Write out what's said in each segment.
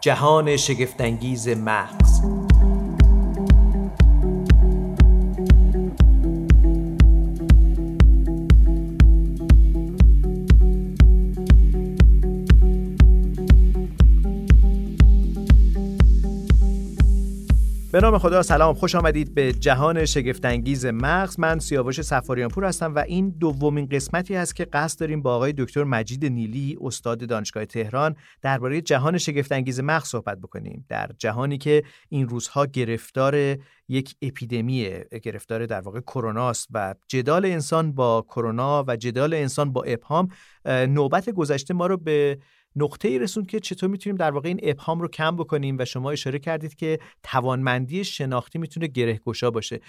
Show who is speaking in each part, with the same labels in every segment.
Speaker 1: جهان شگفتانگیز مغز به نام خدا سلام. خوش آمدید به جهان شگفتانگیز مغز. من سیاوش سفاریان پور هستم و این دومین قسمتی است که قصد داریم با آقای دکتر مجید نیلی استاد دانشگاه تهران درباره جهان شگفتانگیز مغز صحبت بکنیم. در جهانی که این روزها گرفتار یک اپیدمی گرفتار در واقع کروناست و جدال انسان با کرونا و جدال انسان با ابهام نوبت گذشته ما رو به نقطه ای رسوند که چطور می‌تونیم در واقع این ابهام رو کم بکنیم و شما اشاره کردید که توانمندی شناختی می‌تونه گره گشا باشه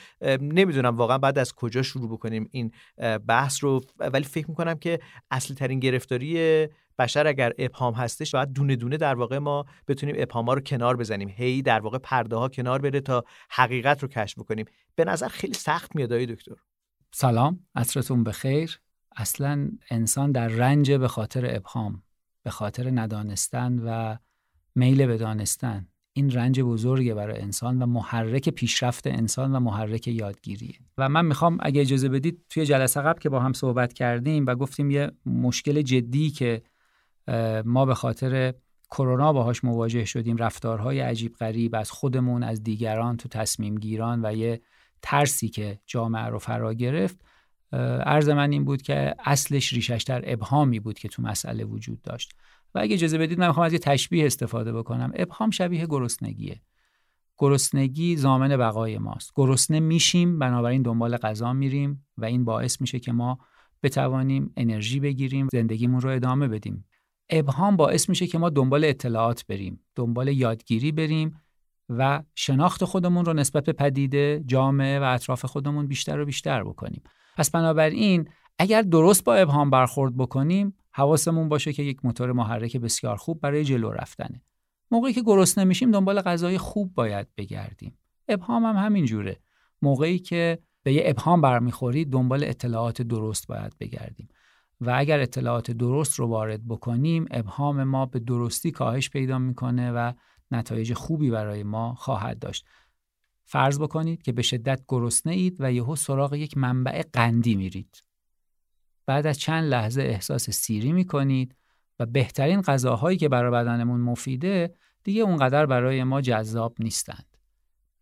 Speaker 1: نمی‌دونم واقعا بعد از کجا شروع بکنیم این بحث رو ولی فکر می‌کنم که اصلی ترین گرفتاری بشر اگر ابهام هستش باید دونه دونه در واقع ما بتونیم ابهام ها رو کنار بزنیم. هی در واقع پرده ها کنار بره تا حقیقت رو کشف بکنیم. به نظر خیلی سخت میاد دکتر.
Speaker 2: سلام. عصرتون بخیر. اصلا انسان در رنج به خاطر ابهام. به خاطر ندانستن و میل به دانستن. این رنج بزرگه برای انسان و محرک پیشرفت انسان و محرک یادگیریه. و من می‌خوام اگه اجازه بدید توی جلسه قبل که با هم صحبت کردیم و گفتیم یه مشکل جدی که ما به خاطر کرونا باهاش مواجه شدیم رفتارهای عجیب غریب از خودمون از دیگران تو تصمیم گیران و یه ترسی که جامعه رو فرا گرفت عرض من این بود که اصلش ریشش در ابهامی بود که تو مسئله وجود داشت. و اگه اجازه بدید من می‌خوام از یه تشبیه استفاده بکنم. ابهام شبیه گرسنگیه. گرسنگی زامن بقای ماست. گرسنه میشیم بنابراین دنبال غذا میریم و این باعث میشه که ما بتوانیم انرژی بگیریم زندگیمون رو ادامه بدیم. ابهام باعث میشه که ما دنبال اطلاعات بریم دنبال یادگیری بریم و شناخت خودمون رو نسبت به پدیده جامعه و اطراف خودمون بیشتر و بیشتر بکنیم. پس بنابراین اگر درست با ابهام برخورد بکنیم حواسمون باشه که یک موتور محرک بسیار خوب برای جلو رفتنه. موقعی که گرسنه میشیم دنبال غذای خوب باید بگردیم. ابهام هم همین جوره. موقعی که به یه ابهام برمیخورید دنبال اطلاعات درست باید بگردیم. و اگر اطلاعات درست رو وارد بکنیم ابهام ما به درستی کاهش پیدا می‌کنه و نتایج خوبی برای ما خواهد داشت. فرض بکنید که به شدت گرسنه اید و یهو سراغ یک منبع قندی میرید. بعد از چند لحظه احساس سیری می‌کنید و بهترین غذاهایی که برای بدنمون مفیده دیگه اونقدر برای ما جذاب نیستند.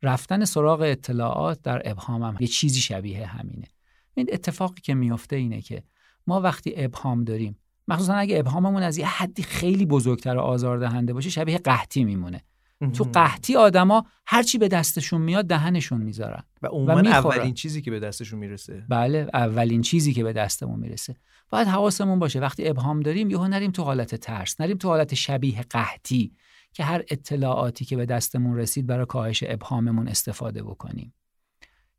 Speaker 2: رفتن سراغ اطلاعات در ابهام هم یه چیزی شبیه همینه. این اتفاقی که میفته اینه که ما وقتی ابهام داریم مخصوصا اگه ابهاممون از یه حدی خیلی بزرگتر و آزاردهنده باشه شبیه قحطی میمونه تو قحطی آدما هرچی به دستشون میاد دهنشون می‌ذارن
Speaker 1: و عموما اولین چیزی که به دستشون می‌رسه.
Speaker 2: بله اولین چیزی که به دستمون می‌رسه. باید حواسمون باشه وقتی ابهام داریم یهو نریم تو حالت ترس نریم تو حالت شبیه قحطی که هر اطلاعاتی که به دستمون رسید برای کاهش ابهاممون استفاده بکنیم.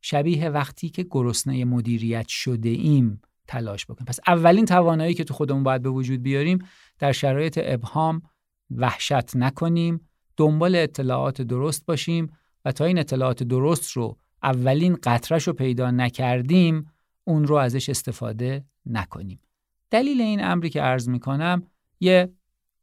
Speaker 2: شبیه وقتی که گرسنه مدیریت شده ایم تلاش بکنیم. پس اولین توانایی که تو خودمون باید به وجود بیاریم در شرایط ابهام وحشت نکنیم. دنبال اطلاعات درست باشیم و تا این اطلاعات درست رو اولین قطرش رو پیدا نکردیم اون رو ازش استفاده نکنیم. دلیل این امری که عرض می‌کنم یه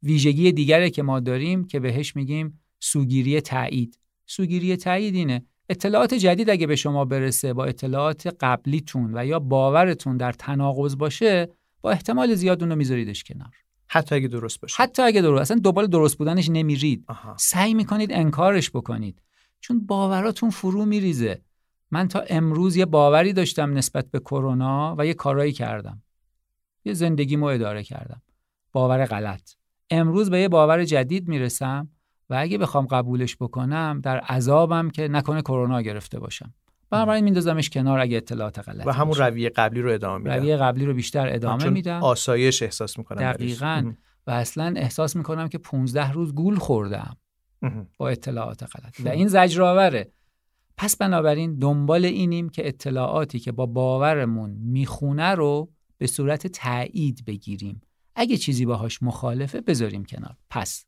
Speaker 2: ویژگی دیگره که ما داریم که بهش میگیم سوگیری تایید. سوگیری تایید اینه. اطلاعات جدید اگه به شما برسه با اطلاعات قبلیتون و یا باورتون در تناقض باشه با احتمال زیاد اون رو میذاریدش کنار.
Speaker 1: حتی اگه درست باشه.
Speaker 2: حتی اگه درست اصلا دوباره درست بودنش نمیرید. سعی می‌کنید انکارش بکنید. چون باوراتون فرو میریزه. من تا امروز یه باوری داشتم نسبت به کرونا و یه کارایی کردم. یه زندگیمو اداره کردم. باور غلط. امروز به یه باور جدید می‌رسم و اگه بخوام قبولش بکنم در عذابم که نکنه کرونا گرفته باشم. بنابراین میندازمش کنار اگه اطلاعات غلط
Speaker 1: و همون رویه قبلی رو ادامه میدم
Speaker 2: رویه قبلی رو بیشتر ادامه میدم
Speaker 1: آسایش احساس می‌کنم
Speaker 2: دقیقا. و اصلا احساس می‌کنم که 15 روز گول خوردم. با اطلاعات غلط و این زجرآوره. پس بنابراین دنبال اینیم که اطلاعاتی که با باورمون می‌خونه رو به صورت تایید بگیریم. اگه چیزی باهاش مخالفه بذاریم کنار. پس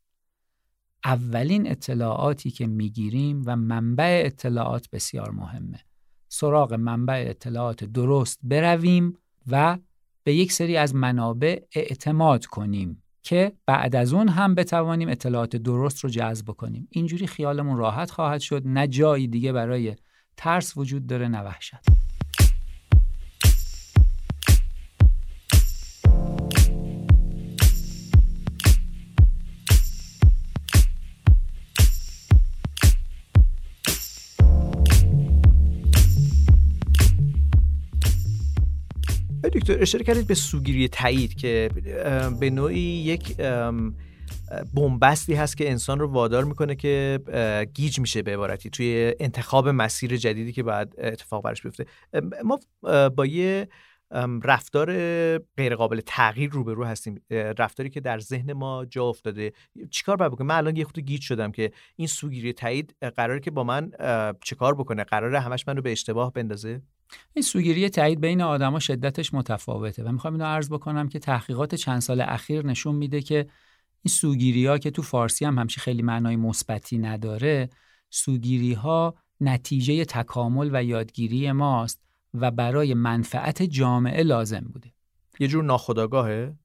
Speaker 2: اولین اطلاعاتی که می‌گیریم و منبع اطلاعات بسیار مهمه. سراغ منبع اطلاعات درست برویم و به یک سری از منابع اعتماد کنیم که بعد از اون هم بتوانیم اطلاعات درست رو جذب کنیم اینجوری خیالمون راحت خواهد شد نه جایی دیگه برای ترس وجود داره نه وحشت.
Speaker 1: اشاره کردید به سوگیری تایید که به نوعی یک بنبستی هست که انسان رو وادار می‌کنه که گیج میشه به عبارتی توی انتخاب مسیر جدیدی که باید اتفاق برش بیفته. ما با یه رفتار غیرقابل تغییر روبرو هستیم. رفتاری که در ذهن ما جا افتاده. چیکار باید بکنم؟ من الان یه خود گیج شدم که این سوگیری تایید قراره که با من چیکار بکنه؟ قراره همش منو به اشتباه بندازه؟
Speaker 2: این سوگیری تایید بین آدما شدتش متفاوته و می‌خوام اینو عرض بکنم که تحقیقات چند سال اخیر نشون میده که این سوگیری ها که تو فارسی هم همچی خیلی معنای مثبتی نداره سوگیری ها نتیجه تکامل و یادگیری ماست و برای منفعت جامعه لازم بوده.
Speaker 1: یه جور ناخداگاهه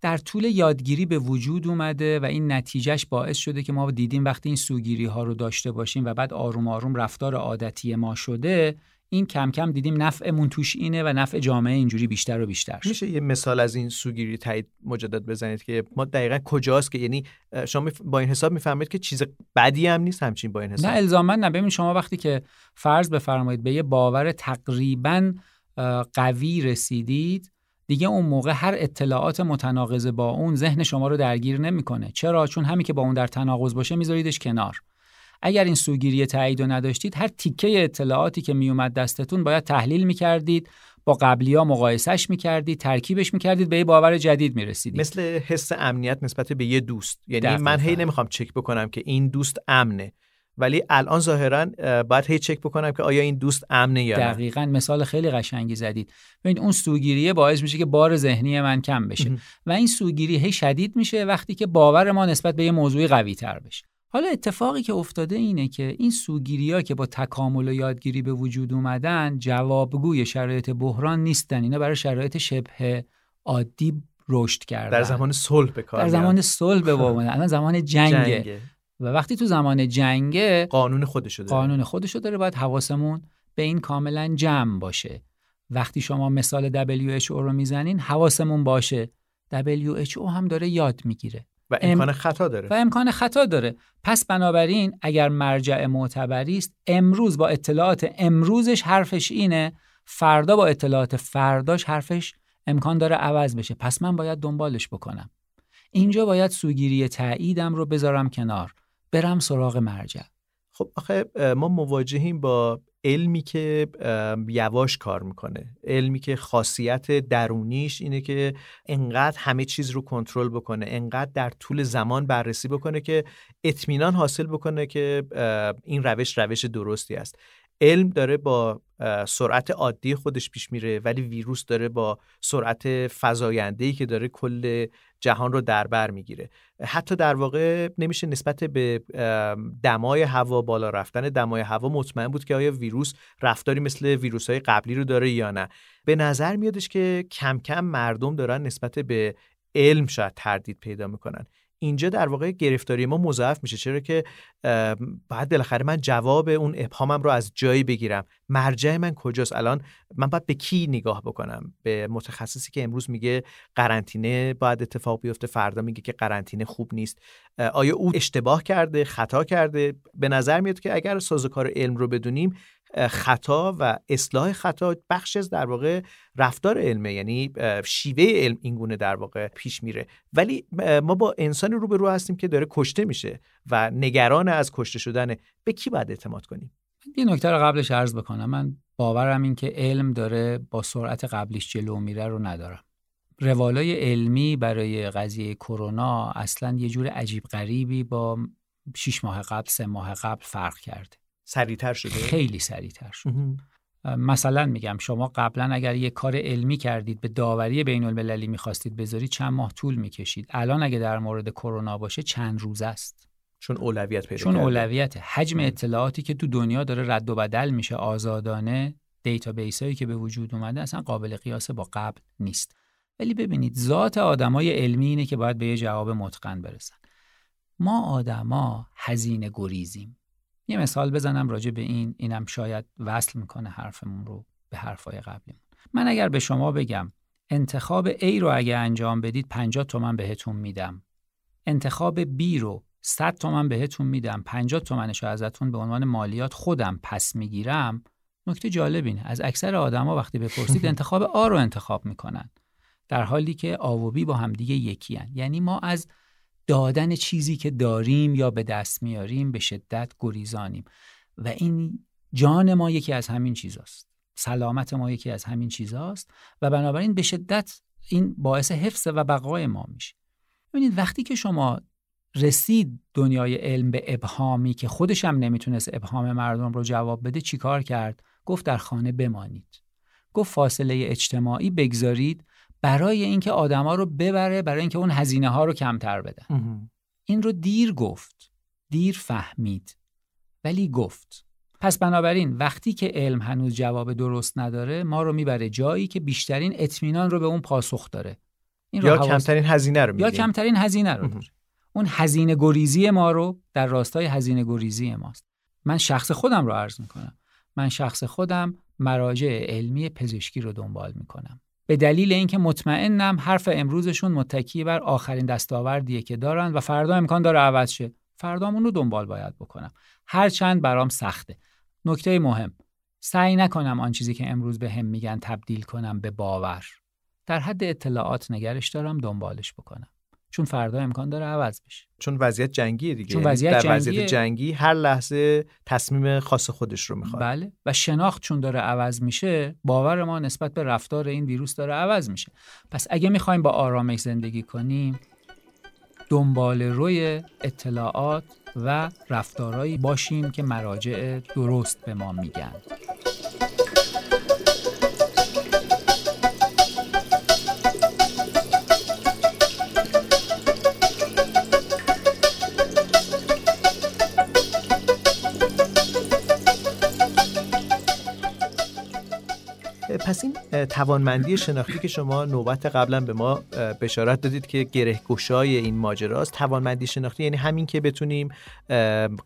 Speaker 2: در طول یادگیری به وجود اومده و این نتیجهش باعث شده که ما دیدیم وقتی این سوگیری ها رو داشته باشیم و بعد آروم آروم رفتار عادتی ما شده این کم کم دیدیم نفعمون توش اینه و نفع جامعه اینجوری بیشتر و بیشتر
Speaker 1: شد. میشه یه مثال از این سوگیری تایید مجدد بزنید که ما دقیقا کجاست که یعنی شما با این حساب می‌فهمید که چیز بدی هم نیست همچین با این حساب.
Speaker 2: نه الزاما نه. ببین شما وقتی که فرض بفرمایید به یه باور تقریبا قوی رسیدید دیگه اون موقع هر اطلاعات متناقض با اون ذهن شما رو درگیر نمی‌کنه. چرا؟ چون همین که با اون در تناقض باشه میذاریدش کنار. اگر این سوگیری تایید رو نداشتید هر تیکه اطلاعاتی که میومد دستتون باید تحلیل می‌کردید با قبلی ها مقایسش می‌کردید ترکیبش می‌کردید به یه باور جدید می‌رسیدید.
Speaker 1: مثل حس امنیت نسبت به یه دوست. یعنی من هی نمی‌خوام چک بکنم که این دوست امنه. ولی الان ظاهرا باید هی چک بکنم که آیا این دوست امنه یا
Speaker 2: نه. دقیقا. مثال خیلی قشنگی زدید. ببین اون سوگیریه باعث میشه که بار ذهنی من کم بشه. و این سوگیری هی شدید میشه وقتی که باور ما نسبت به یه موضوعی قوی تر بشه. حالا اتفاقی که افتاده اینه که این سوگیری ها که با تکامل و یادگیری به وجود اومدن جوابگوی شرایط بحران نیستن. اینا برای شرایط شبه عادی رشد کردن.
Speaker 1: در زمان صلح به کار
Speaker 2: در زمان صلح به اومدن. الان زمان جنگه. و وقتی تو زمان جنگه
Speaker 1: قانون خودشو داره.
Speaker 2: قانون خودشو داره. باید حواسمون به این کاملا جمع باشه. وقتی شما مثال WHO رو می‌زنین حواسمون باشه. WHO هم داره یاد می‌گیره.
Speaker 1: و امکان خطا داره.
Speaker 2: و امکان خطا داره. پس بنابراین اگر مرجع معتبری است امروز با اطلاعات امروزش حرفش اینه فردا با اطلاعات فرداش حرفش امکان داره عوض بشه. پس من باید دنبالش بکنم. اینجا باید سوگیری تاییدم رو بذارم کنار. برم سراغ مرجع.
Speaker 1: خب آخه ما مواجهیم با علمی که یواش کار می‌کنه. علمی که خاصیت درونیش اینه که انقدر همه چیز رو کنترل بکنه انقدر در طول زمان بررسی بکنه که اطمینان حاصل بکنه که این روش روش درستی است. علم داره با سرعت عادی خودش پیش میره ولی ویروس داره با سرعت فزاینده‌ای که داره کل جهان رو در بر می‌گیره. حتی در واقع نمیشه نسبت به دمای هوا بالا رفتن دمای هوا مطمئن بود که آیا ویروس رفتاری مثل ویروس های قبلی رو داره یا نه. به نظر میادش که کم کم مردم دارن نسبت به علم شاید تردید پیدا می‌کنن. اینجا در واقع گرفتاری ما مضاعف میشه. چرا که بعد بالاخره من جواب اون ابهامم رو از جایی بگیرم. مرجع من کجاست؟ الان من باید به کی نگاه بکنم؟ به متخصصی که امروز میگه قرنطینه باید اتفاق بیفته فردا میگه که قرنطینه خوب نیست. آیا او اشتباه کرده خطا کرده؟ به نظر میاد که اگر سازوکار علم رو بدونیم خطا و اصلاح خطا بخش از در واقع رفتار علمه یعنی شیوه علم اینگونه در واقع پیش میره. ولی ما با انسانی رو هستیم که داره کشته میشه و نگران از کشته شدن به کی باید اعتماد کنیم؟
Speaker 2: یه نکته رو قبلش عرض بکنم. من باورم این که علم داره با سرعت قبلیش جلو میره رو ندارم. روالای علمی برای قضیه کرونا اصلا یه جور عجیب غریبی با 6 ماه قبل سه ماه قبل فرق کرده.
Speaker 1: سریعتر شده؟
Speaker 2: خیلی سریعتر شد مثلا میگم شما قبلا اگر یه کار علمی کردید به داوری بین المللی می‌خواستید بذارید چند ماه طول می‌کشید. الان اگه در مورد کرونا باشه چند روز است.
Speaker 1: چون اولویت پیدا
Speaker 2: چون اولویت حجم اطلاعاتی که تو دنیا داره رد و بدل میشه آزادانه database هایی که به وجود اومده اصلا قابل قیاس با قبل نیست. ولی ببینید ذات آدمای علمی اینه که باید به یه جواب متقن برسن. ما آدما هزینه گریزیم. یه مثال بزنم راجع به این اینم شاید وصل می‌کنه حرفمون رو به حرفای قبلیمون. من اگر به شما بگم انتخاب A رو اگه انجام بدید 50 تومن بهتون میدم. انتخاب B رو 100 تومن بهتون میدم. 50 تومنش رو ازتون به عنوان مالیات خودم پس می‌گیرم. نکته جالب اینه. از اکثر آدما وقتی بپرسید انتخاب آ رو انتخاب می‌کنن. در حالی که آ و بی با همدیگه یکی هن. یعنی ما از دادن چیزی که داریم یا به دست میاریم به شدت گریزانیم. و این جان ما یکی از همین چیزاست. سلامت ما یکی از همین چیزاست. و بنابراین به شدت این باعث حفظ و بقای ما میشه. ببینید وقتی که شما رسید دنیای علم به ابهامی که خودش هم نمی‌تونست ابهام مردم رو جواب بده چیکار کرد؟ گفت در خانه بمانید. گفت فاصله اجتماعی بگذارید برای اینکه آدما رو ببره برای اینکه اون هزینه ها رو کمتر بده. این رو دیر گفت دیر فهمید ولی گفت. پس بنابراین وقتی که علم هنوز جواب درست نداره ما رو می‌بره جایی که بیشترین اطمینان رو به اون پاسخ داره.
Speaker 1: این یا کمترین هزینه رو
Speaker 2: یا کمترین هزینه رو داره. اون هزینه گریزی ما رو در راستای هزینه گریزی ماست. من شخص خودم رو عرض می‌کنم. من شخص خودم مراجع علمی پزشکی رو دنبال می‌کنم. به دلیل اینکه مطمئنم حرف امروزشون متکی بر آخرین دستاوردیه که دارن و فردا امکان داره عوض شه. فردامون رو دنبال باید بکنم. هر چند برام سخته. نکته مهم. سعی نکنم آن چیزی که امروز به هم میگن تبدیل کنم به باور. در حد اطلاعات نگرش دارم دنبالش بکنم. چون فردا امکان داره عوض بشه.
Speaker 1: چون وضعیت جنگیه دیگه.
Speaker 2: چون یعنی وضعیت
Speaker 1: در وضعیت جنگی هر لحظه تصمیم خاص خودش رو می‌خواد.
Speaker 2: بله. و شناخت چون داره عوض میشه باور ما نسبت به رفتار این ویروس داره عوض میشه. پس اگه می‌خوایم با آرامش زندگی کنیم دنبال روی اطلاعات و رفتارهایی باشیم که مراجع درست به ما میگن.
Speaker 1: پس این توانمندی شناختی که شما نوبت قبلا به ما بشارت دادید که گره گشای این ماجراست توانمندی شناختی یعنی همین که بتونیم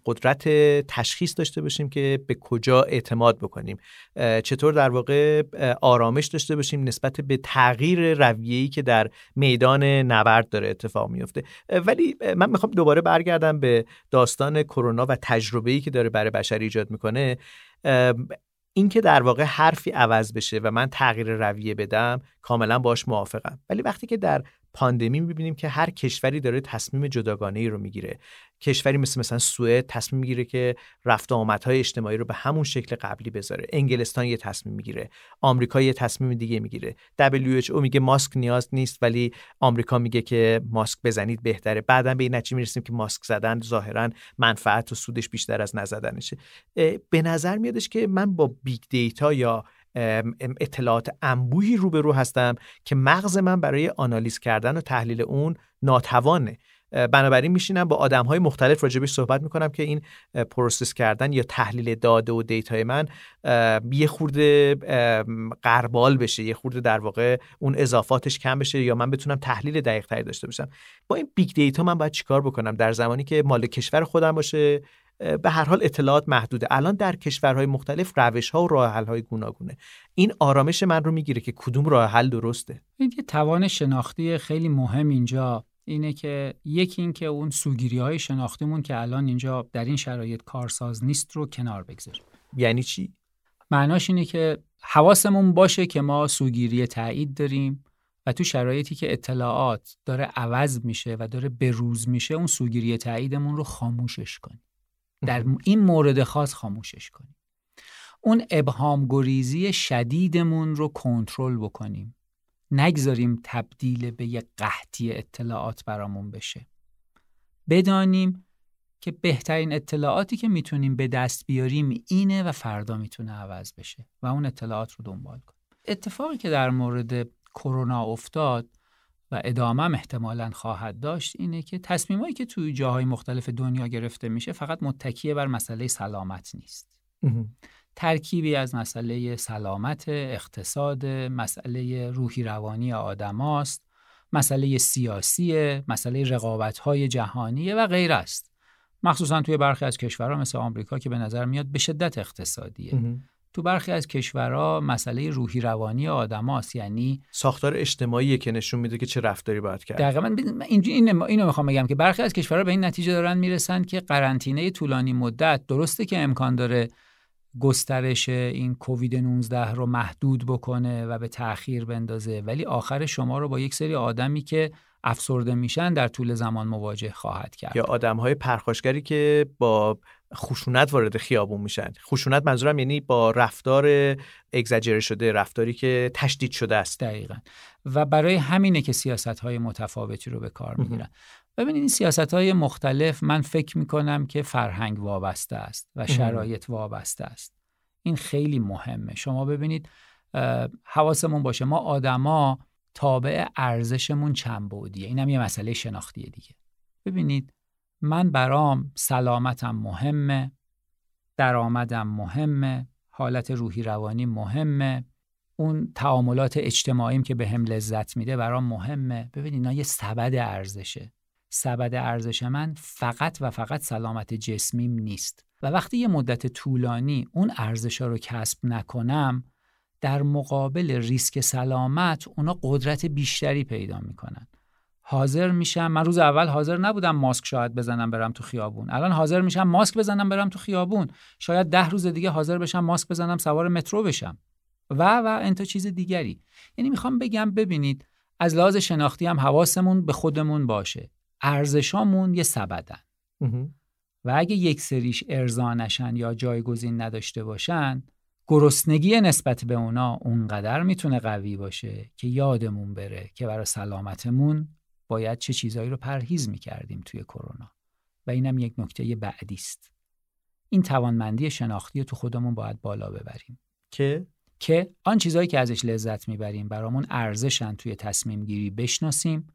Speaker 1: قدرت تشخیص داشته باشیم که به کجا اعتماد بکنیم. چطور در واقع آرامش داشته باشیم نسبت به تغییر رویه‌ای که در میدان نبرد داره اتفاق میفته ولی من می‌خوام دوباره برگردم به داستان کرونا و تجربه‌ای که داره برای بشر ایجاد می‌کنه. اینکه در واقع حرفی عوض بشه و من تغییر رویه بدم کاملا باش موافقم. ولی وقتی که در پاندمی می‌بینیم که هر کشوری داره تصمیم جداگانه ای رو می‌گیره. کشوری مثل مثلا سوئد تصمیم می‌گیره که رفت آمدهای اجتماعی رو به همون شکل قبلی بذاره. انگلستان یه تصمیم می‌گیره. آمریکا یه تصمیم دیگه می‌گیره. WHO میگه ماسک نیاز نیست ولی آمریکا میگه که ماسک بزنید بهتره. بعدا به این نتیجه می‌رسیم که ماسک زدن ظاهرا منفعت و سودش بیشتر از نزدنشه به نظر میادش که من با big data یا اطلاعات انبوهی روبرو هستم که مغز من برای آنالیز کردن و تحلیل اون ناتوانه. بنابراین میشینم با آدم های مختلف راجبش صحبت می‌کنم که این process کردن یا تحلیل داده و data ی من یه خورده غربال بشه یه خورده در واقع اون اضافاتش کم بشه یا من بتونم تحلیل دقیق تری داشته باشم. با این big data من باید چیکار بکنم؟ در زمانی که مال کشور خودم باشه به هر حال اطلاعات محدوده. الان در کشورهای مختلف روش ها و راه حل های گوناگونه. این آرامش من رو می‌گیره که کدوم راه حل درسته.
Speaker 2: این یه توان شناختی خیلی مهم اینجا اینه که یکی این که اون سوگیری های شناختیمون که الان اینجا در این شرایط کارساز نیست رو کنار بگذاریم.
Speaker 1: یعنی چی؟
Speaker 2: معناش اینه که حواسمون باشه که ما سوگیری تایید داریم و تو شرایطی که اطلاعات داره عوض میشه و داره بروز میشه اون سوگیری تاییدمون رو خاموشش کنیم. در این مورد خاص خاموشش کنیم. اون ابهام گریزی شدیدمون رو کنترل بکنیم. نگذاریم تبدیل به یه قحطی اطلاعات برامون بشه. بدانیم که بهترین اطلاعاتی که می‌تونیم به دست بیاریم اینه و فردا می‌تونه عوض بشه و اون اطلاعات رو دنبال کنیم. اتفاقی که در مورد کرونا افتاد و ادامه احتمالا خواهد داشت اینه که تصمیمایی که توی جاهای مختلف دنیا گرفته میشه فقط متکیه بر مسئله سلامت نیست. ترکیبی از مسئله سلامت اقتصاد مسئله روحی روانی آدم مسئله سیاسی مسئله رقابت های جهانیه و غیر است. مخصوصا توی برخی از کشورها مثل آمریکا که به نظر میاد به شدت اقتصادیه. تو برخی از کشورها مسئله روحی روانی آدماست یعنی
Speaker 1: ساختار اجتماعی که نشون میده که چه رفتاری باید کرد.
Speaker 2: دقیقاً من این اینو می‌خوام بگم که برخی از کشورها به این نتیجه دارن می‌رسن که قرنطینه طولانی مدت درسته که امکان داره گسترش این کووید 19 رو محدود بکنه و به تاخیر بندازه ولی آخر شما رو با یک سری آدمی که افسرده میشن در طول زمان مواجه خواهد کرد.
Speaker 1: یا آدم های پرخاشگری که با خشونت وارد خیابون میشن. خشونت منظورم یعنی با رفتار اگزاجره شده رفتاری که تشدید شده است.
Speaker 2: دقیقا. و برای همینه که سیاست های متفاوتی رو به کار می‌گیرن. ببینید این سیاست های مختلف من فکر می‌کنم که فرهنگ وابسته است و شرایط وابسته است. این خیلی مهمه. شما ببینید حواسمون باشه. ما آدما تابع ارزشمون چند بودیه اینم یه مسئله شناختیه دیگه. ببینید من برام سلامتم مهمه درآمدم مهمه حالت روحی روانی مهمه. اون تعاملات اجتماعیم که به هم لذت میده برام مهمه. ببینید اینا یه سبد ارزشه. سبد ارزش من فقط و فقط سلامت جسمیم نیست. و وقتی یه مدت طولانی اون ارزش رو کسب نکنم در مقابل ریسک سلامت اونا قدرت بیشتری پیدا می‌کنن. حاضر میشم. من روز اول حاضر نبودم ماسک شاید بزنم برم تو خیابون. الان حاضر میشم ماسک بزنم برم تو خیابون. شاید ده روز دیگه حاضر بشم ماسک بزنم سوار مترو بشم. و و انتا چیز دیگری. یعنی می‌خوام بگم ببینید از لحاظ شناختی هم حواسمون به خودمون باشه. ارزشامون یه سبدن. و اگه یک سریش ارضا نشن یا جایگزین نداشته باشن گرسنگی نسبت به اونا اونقدر می‌تونه قوی باشه که یادمون بره که برای سلامتمون باید چه چیزهایی رو پرهیز می‌کردیم توی کرونا. و اینم یک نکته بعدی است. این توانمندی شناختی تو خودمون باید بالا ببریم.
Speaker 1: که؟
Speaker 2: که آن چیزهایی که ازش لذت می‌بریم برامون ارزشن توی تصمیم گیری بشناسیم.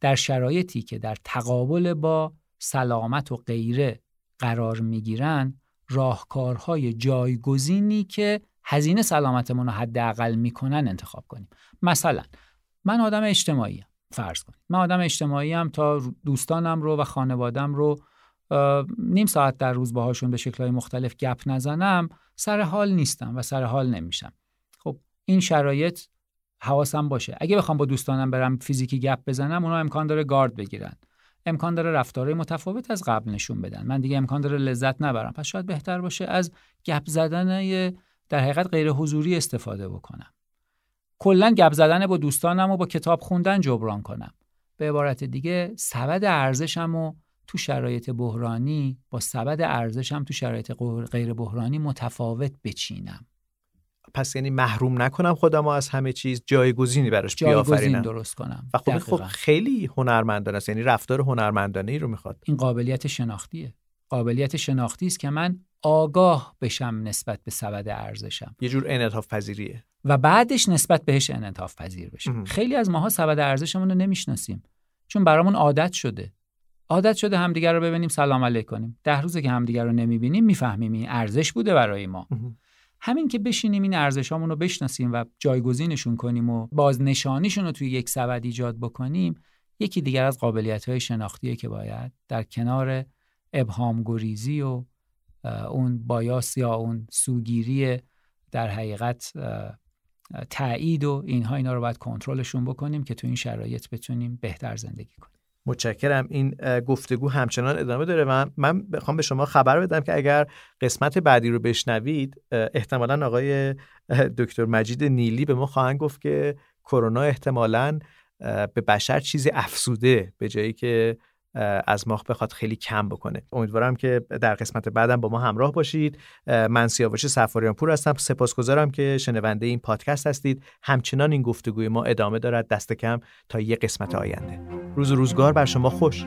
Speaker 2: در شرایطی که در تقابل با سلامت و غیره قرار می‌گیرن راهکارهای جایگزینی که هزینه سلامتمون رو حداقل می‌کنن انتخاب کنیم. مثلا من آدم اجتماعی فرض کنید من آدم اجتماعی هم تا دوستانم رو و خانوادم رو نیم ساعت در روز باهاشون به شکلهای مختلف گپ نزنم سر حال نیستم و سر حال نمیشم. خب این شرایط حواسم باشه. اگه بخوام با دوستانم برم فیزیکی گپ بزنم اونا امکان داره گارد بگیرن. امکان داره رفتارهای متفاوت از قبل نشون بدن. من دیگه امکان داره لذت نبرم. پس شاید بهتر باشه از گپ زدن در حقیقت غیر حضوری استفاده بکنم. کلا گپ زدن با دوستانم و با کتاب خوندن جبران کنم. به عبارت دیگه سبد ارزشم و تو شرایط بحرانی با سبد ارزشم تو شرایط غیر بحرانی متفاوت بچینم.
Speaker 1: پس یعنی محروم نکنم خودم از همه چیز جایگزینی براش
Speaker 2: بیافرینم. درست کنم.
Speaker 1: و خب خب خیلی هنرمندانه است. یعنی رفتار هنرمندانه ای رو می‌خواد.
Speaker 2: این قابلیت شناختیه. قابلیت شناختی است که من آگاه بشم نسبت به سبد ارزشم.
Speaker 1: یه جور انعطاف پذیریه.
Speaker 2: و بعدش نسبت بهش انعطاف پذیر بشیم خیلی از ماها سبد ارزشمون رو نمی‌شناسیم. چون برامون عادت شده. عادت شده همدیگر رو ببینیم سلام علیک کنیم. ده روزه که همدیگر رو نمی‌بینیم می‌فهمیم این ارزش بوده برای ما. همین که بشینیم این ارزشامون رو بشناسیم و جایگزینشون کنیم و بازنشانیشون رو توی یک سبد ایجاد بکنیم یکی دیگر از قابلیت های شناختیه که باید در کنار ابهام گریزی و اون بایاس یا اون سوگیری در حقیقت تایید و اینها اینا رو باید کنترلشون بکنیم که تو این شرایط بتونیم بهتر زندگی کنیم.
Speaker 1: متشکرم. این گفتگو همچنان ادامه داره و من بخوام به شما خبر بدم که اگر قسمت بعدی رو بشنوید احتمالا آقای دکتر مجید نیلی به ما خواهند گفت که کرونا احتمالا به بشر چیزی افسوده به جایی که از ماه بخواد خیلی کم بکنه. امیدوارم که در قسمت بعدم با ما همراه باشید. من سیاوش سفاریان پور هستم. سپاسگزارم که شنونده این پادکست هستید. همچنان این گفتگوی ما ادامه دارد. دست کم تا یه قسمت آینده. روز و روزگار بر شما خوش.